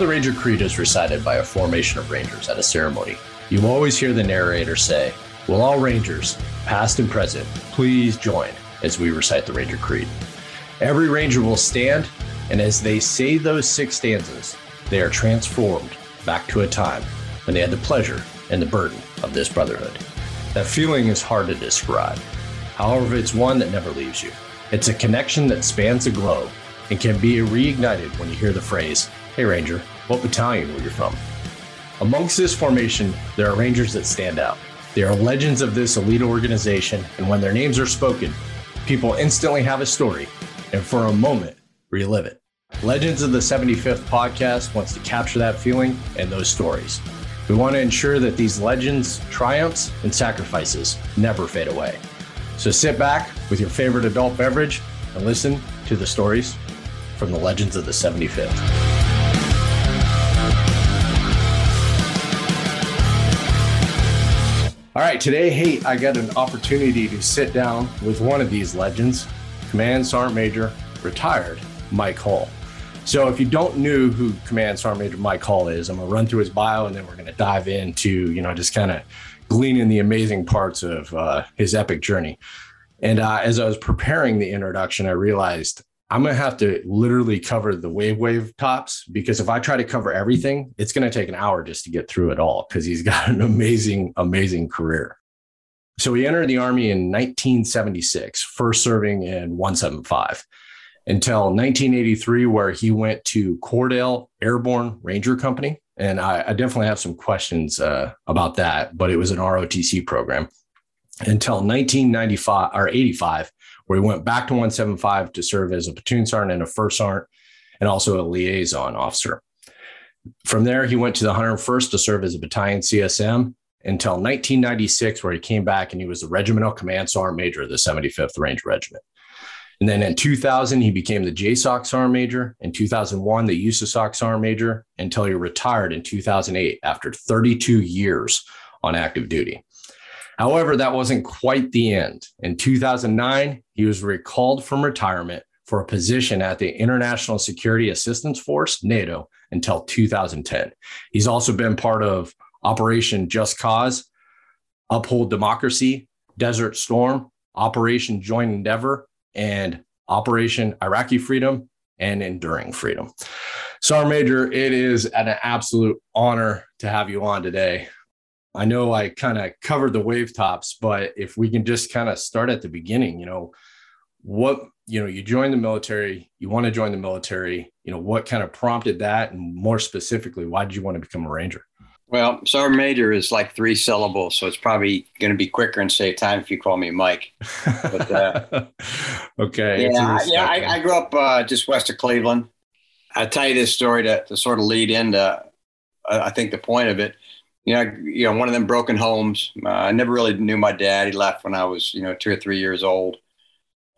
the Ranger Creed is recited by a formation of Rangers at a ceremony, you always hear the narrator say, Will all Rangers, past and present, please join as we recite the Ranger Creed? Every Ranger will stand, and as they say those six stanzas, they are transformed back to a time when they had the pleasure and the burden of this brotherhood. That feeling is hard to describe. However, it's one that never leaves you. It's a connection that spans the globe and can be reignited when you hear the phrase, Hey Ranger, what battalion were you from? Amongst this formation, there are Rangers that stand out. They are legends of this elite organization, and when their names are spoken, people instantly have a story and for a moment relive it. Legends of the 75th podcast wants to capture that feeling and those stories. We want to ensure that these legends, triumphs, and sacrifices never fade away. So sit back with your favorite adult beverage and listen to the stories from the legends of the 75th. All right, today, hey, I got an opportunity to sit down with one of these legends, Command Sergeant Major, retired Mike Hall. So, if you don't know who Command Sergeant Major Mike Hall is, I'm gonna run through his bio and then we're gonna dive into, you know, just kind of gleaning the amazing parts of uh, his epic journey. And uh, as I was preparing the introduction, I realized I'm going to have to literally cover the wave wave tops because if I try to cover everything, it's going to take an hour just to get through it all because he's got an amazing, amazing career. So he entered the Army in 1976, first serving in 175 until 1983, where he went to Cordell Airborne Ranger Company. And I, I definitely have some questions uh, about that, but it was an ROTC program until 1995 or 85 where he went back to 175 to serve as a platoon sergeant and a first sergeant and also a liaison officer. From there, he went to the 101st to serve as a battalion CSM until 1996, where he came back and he was the regimental command sergeant major of the 75th Ranger Regiment. And then in 2000, he became the JSOC sergeant major. In 2001, the USASOC sergeant major until he retired in 2008 after 32 years on active duty. However, that wasn't quite the end. In 2009, he was recalled from retirement for a position at the International Security Assistance Force, NATO, until 2010. He's also been part of Operation Just Cause, Uphold Democracy, Desert Storm, Operation Joint Endeavor, and Operation Iraqi Freedom and Enduring Freedom. Sergeant Major, it is an absolute honor to have you on today. I know I kind of covered the wave tops, but if we can just kind of start at the beginning, you know, what, you know, you join the military, you want to join the military, you know, what kind of prompted that? And more specifically, why did you want to become a Ranger? Well, Sergeant Major is like three syllables, so it's probably going to be quicker and save time if you call me Mike. But, uh, okay. Yeah, yeah. I, I, grew up uh, just west of Cleveland. I'll tell you this story to, to sort of lead into, uh, I think, the point of it you know, you know, one of them broken homes. Uh, I never really knew my dad. He left when I was, you know, two or three years old.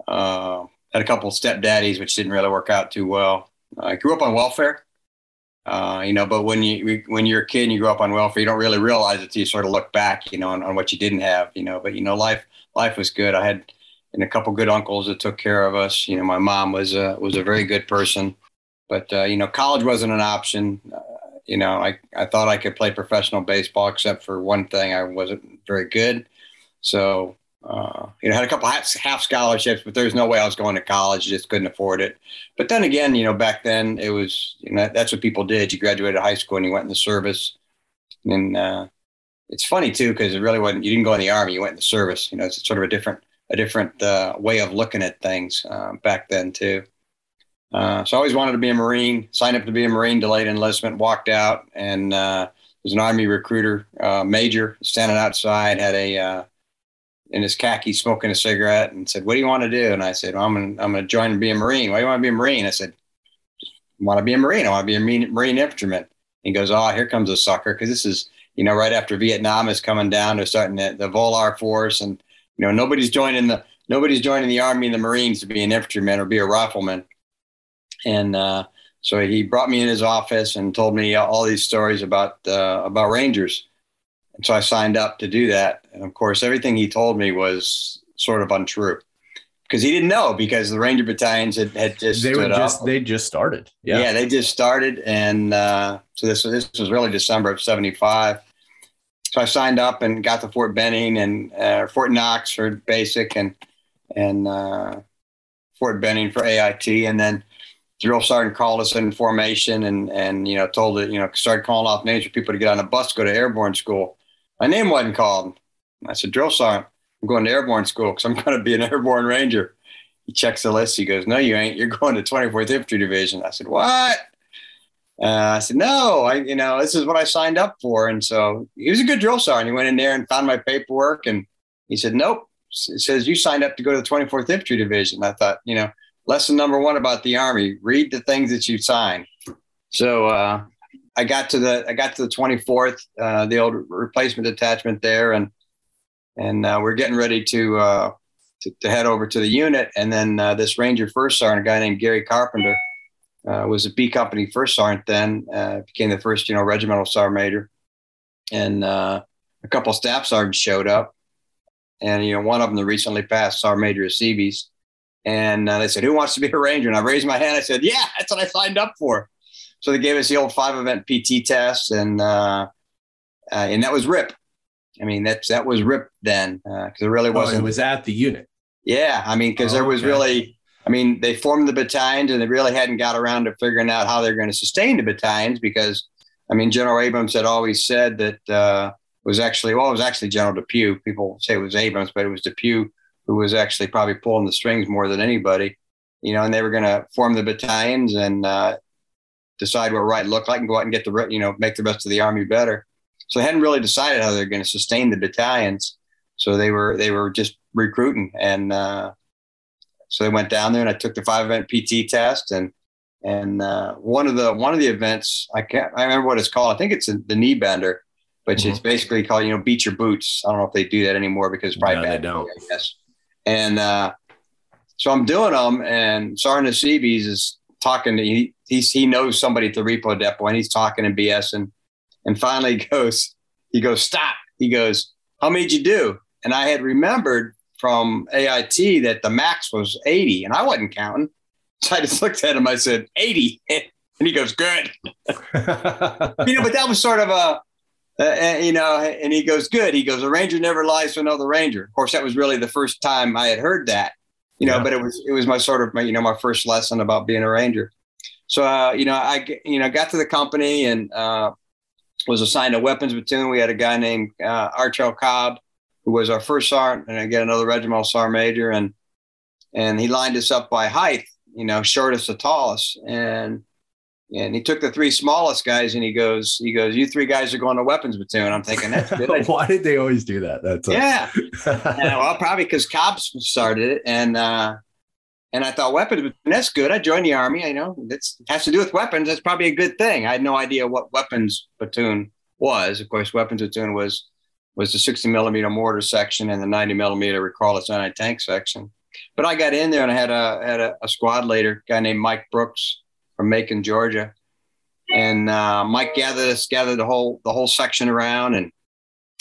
Uh, had a couple of stepdaddies, which didn't really work out too well. I grew up on welfare, uh, you know, but when you when you're a kid and you grow up on welfare, you don't really realize it until you sort of look back, you know, on, on what you didn't have, you know. But you know, life life was good. I had and a couple good uncles that took care of us. You know, my mom was a was a very good person, but uh, you know, college wasn't an option. You know, I, I thought I could play professional baseball, except for one thing, I wasn't very good. So, uh, you know, I had a couple half, half scholarships, but there's no way I was going to college. Just couldn't afford it. But then again, you know, back then it was, you know, that's what people did. You graduated high school and you went in the service. And uh, it's funny too, because it really wasn't, you didn't go in the army, you went in the service. You know, it's sort of a different, a different uh, way of looking at things uh, back then too. Uh, so I always wanted to be a Marine, signed up to be a Marine, delayed enlistment, walked out, and uh, was an Army recruiter, uh, major, standing outside, had a, uh, in his khaki, smoking a cigarette, and said, What do you want to do? And I said, well, I'm gonna, I'm going to join and be a Marine. Why do you want to be a Marine? I said, want to be a Marine. I want to be a Marine, infantryman. He goes, Oh, here comes a sucker. Because this is, you know, right after Vietnam is coming down, they're starting the, the Volar Force, and, you know, nobody's joining the, nobody's joining the Army and the Marines to be an infantryman or be a rifleman and uh, so he brought me in his office and told me all these stories about uh, about Rangers. And so I signed up to do that. And of course, everything he told me was sort of untrue because he didn't know because the Ranger battalions had, had just they were just up. they just started. Yeah, yeah, they just started, and uh, so this this was really December of '75. So I signed up and got to Fort Benning and uh, Fort Knox for basic and and uh, Fort Benning for AIT, and then drill sergeant called us in formation and and you know told it you know started calling off names for people to get on a bus go to airborne school. My name wasn't called. I said drill sergeant. I'm going to airborne school because I'm going to be an airborne ranger. He checks the list. He goes, No, you ain't. You're going to 24th Infantry Division. I said, What? Uh, I said, No, I, you know, this is what I signed up for. And so he was a good drill sergeant. He went in there and found my paperwork and he said, Nope. It says you signed up to go to the 24th Infantry Division. I thought, you know, lesson number one about the Army read the things that you sign. So, uh, I got to the I got to the 24th, uh, the old replacement detachment there, and and uh, we're getting ready to, uh, to, to head over to the unit. And then uh, this Ranger First Sergeant, a guy named Gary Carpenter, uh, was a B Company First Sergeant. Then became the first, you know, regimental sergeant major, and a couple staff sergeants showed up, and you know, one of them the recently passed sergeant major of And they said, "Who wants to be a ranger?" And I raised my hand. I said, "Yeah, that's what I signed up for." So they gave us the old five event PT test, and uh and that was RIP. I mean, that's that was RIP then because uh, it really wasn't. Oh, it was at the unit. Yeah, I mean, because oh, there was okay. really, I mean, they formed the battalions and they really hadn't got around to figuring out how they're going to sustain the battalions because, I mean, General Abrams had always said that uh, was actually well, it was actually General DePuy. People say it was Abrams, but it was DePuy who was actually probably pulling the strings more than anybody. You know, and they were going to form the battalions and uh, decide what right looked like and go out and get the you know make the rest of the army better. So they hadn't really decided how they're going to sustain the battalions. So they were they were just recruiting, and uh, so they went down there, and I took the five event PT test, and and uh, one of the one of the events I can't I remember what it's called. I think it's the knee bender, but mm-hmm. it's basically called you know beat your boots. I don't know if they do that anymore because it's probably no, bad, they don't. I guess. And uh, so I'm doing them, and Sergeant Seabees is talking to he he's, he knows somebody at the repo depot, and he's talking to BS and and finally goes, he goes, stop. He goes, how many did you do? And I had remembered from AIT that the max was 80 and I wasn't counting. So I just looked at him. I said, 80. And he goes, good. you know, but that was sort of a, uh, you know, and he goes, good. He goes, a ranger never lies to another ranger. Of course, that was really the first time I had heard that, you know, yeah. but it was, it was my sort of, my, you know, my first lesson about being a ranger. So, uh, you know, I, you know, got to the company and, uh, was assigned a weapons platoon. We had a guy named uh, Archel Cobb, who was our first sergeant, and again another regimental sergeant major, and and he lined us up by height, you know, shortest to tallest, and and he took the three smallest guys, and he goes, he goes, you three guys are going to weapons platoon. I'm thinking that's good. Why did they always do that? That's yeah, and, well, probably because Cobb started it, and uh, and I thought weapons, that's good. I joined the army. I know that has to do with weapons. That's probably a good thing. I had no idea what weapons platoon was. Of course, weapons platoon was was the 60 millimeter mortar section and the 90 millimeter recoilless anti-tank section. But I got in there and I had a had a, a squad leader, a guy named Mike Brooks from Macon, Georgia, and uh, Mike gathered us, gathered the whole the whole section around and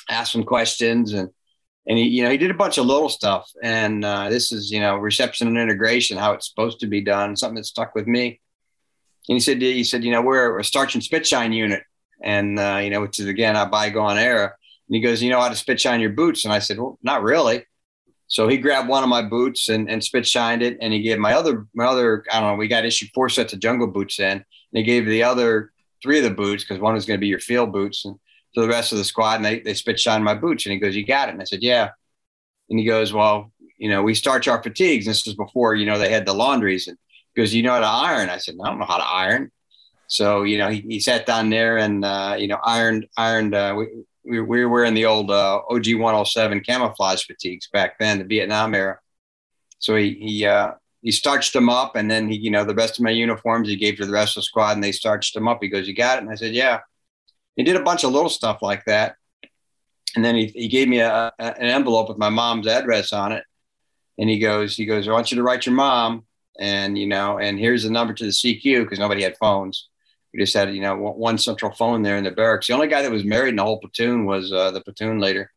asked some questions and and he, you know, he did a bunch of little stuff. And uh, this is, you know, reception and integration, how it's supposed to be done. Something that stuck with me. And he said, he said, you know, we're a starch and spit shine unit, and uh, you know, which is again a bygone era. And he goes, you know how to spit shine your boots? And I said, well, not really. So he grabbed one of my boots and, and spit shined it, and he gave my other my other I don't know. We got issued four sets of jungle boots in, and he gave the other three of the boots because one was going to be your field boots, and to the rest of the squad and they, they spit shine my boots. And he goes, You got it. And I said, Yeah. And he goes, Well, you know, we starch our fatigues. And This was before, you know, they had the laundries. And he goes, You know how to iron? I said, no, I don't know how to iron. So, you know, he, he sat down there and, uh, you know, ironed, ironed, uh, we, we, we were wearing the old uh, OG 107 camouflage fatigues back then, the Vietnam era. So he, he, uh, he starched them up and then he, you know, the rest of my uniforms he gave to the rest of the squad and they starched them up. He goes, You got it? And I said, Yeah he did a bunch of little stuff like that. And then he, he gave me a, a, an envelope with my mom's address on it. And he goes, he goes, I want you to write your mom. And, you know, and here's the number to the CQ because nobody had phones. We just had, you know, one central phone there in the barracks. The only guy that was married in the whole platoon was uh, the platoon leader,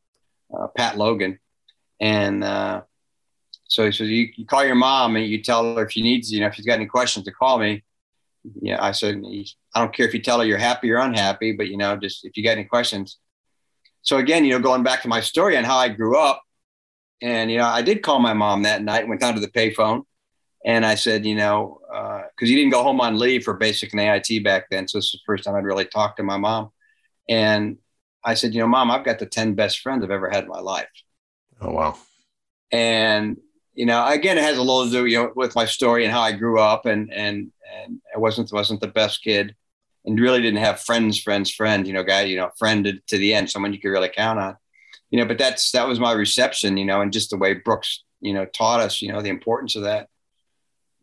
uh, Pat Logan. And uh, so he says, you, you, call your mom and you tell her if she needs, you know, if she's got any questions to call me. Yeah, I said, I don't care if you tell her you're happy or unhappy, but you know, just if you got any questions. So again, you know, going back to my story on how I grew up, and you know, I did call my mom that night. and Went down to the payphone, and I said, you know, because uh, you didn't go home on leave for basic and AIT back then, so this is the first time I'd really talked to my mom. And I said, you know, mom, I've got the ten best friends I've ever had in my life. Oh wow! And you know, again, it has a little to do, you know, with my story and how I grew up, and and and I wasn't wasn't the best kid, and really didn't have friends, friends, friends. You know, guy, you know, friend to, to the end, someone you could really count on. You know, but that's that was my reception, you know, and just the way Brooks, you know, taught us, you know, the importance of that.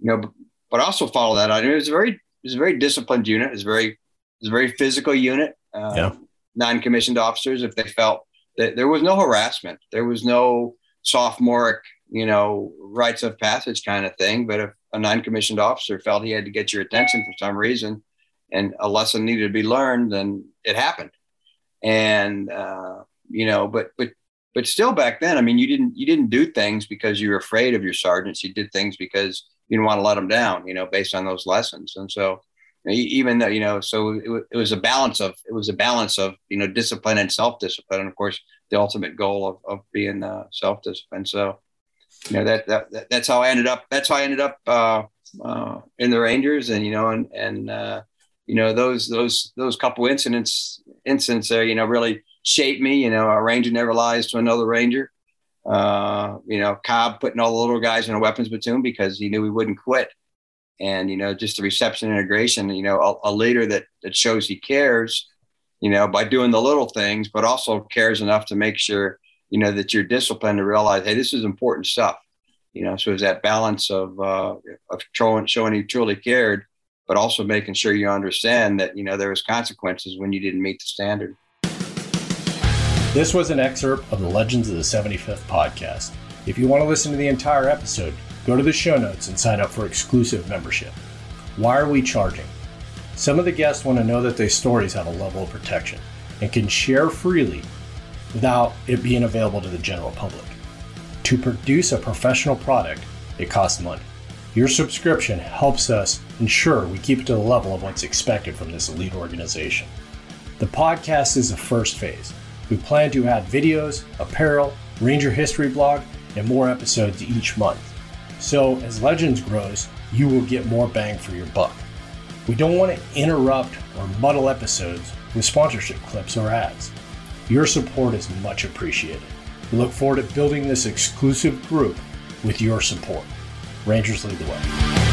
You know, but, also follow that. I mean, it was a very it was a very disciplined unit. It was very it was a very physical unit. Um, yeah. Non-commissioned officers, if they felt that there was no harassment, there was no sophomoric you know, rites of passage kind of thing. But if a non-commissioned officer felt he had to get your attention for some reason and a lesson needed to be learned, then it happened. And, uh, you know, but, but, but still back then, I mean, you didn't, you didn't do things because you were afraid of your sergeants. You did things because you didn't want to let them down, you know, based on those lessons. And so, even though, you know, so it, it was a balance of, it was a balance of, you know, discipline and self-discipline. And of course, the ultimate goal of, of being uh, self-discipline. So, you know that, that that's how I ended up. That's how I ended up uh, uh, in the Rangers, and you know, and and uh, you know those those those couple incidents incidents there, you know, really shaped me. You know, a Ranger never lies to another Ranger. Uh, you know, Cobb putting all the little guys in a weapons platoon because he knew he wouldn't quit. And you know, just the reception integration. You know, a, a leader that that shows he cares. You know, by doing the little things, but also cares enough to make sure you know, that you're disciplined to realize, hey, this is important stuff. You know, so it's that balance of uh, of showing showing you truly cared, but also making sure you understand that you know there was consequences when you didn't meet the standard. This was an excerpt of the Legends of the 75th podcast. If you want to listen to the entire episode, go to the show notes and sign up for exclusive membership. Why are we charging? Some of the guests want to know that their stories have a level of protection and can share freely without it being available to the general public. To produce a professional product, it costs money. Your subscription helps us ensure we keep it to the level of what's expected from this elite organization. The podcast is the first phase. We plan to add videos, apparel, Ranger history blog, and more episodes each month. So, as Legends grows, you will get more bang for your buck. We don't want to interrupt or muddle episodes with sponsorship clips or ads. Your support is much appreciated. We look forward to building this exclusive group with your support. Rangers lead the way.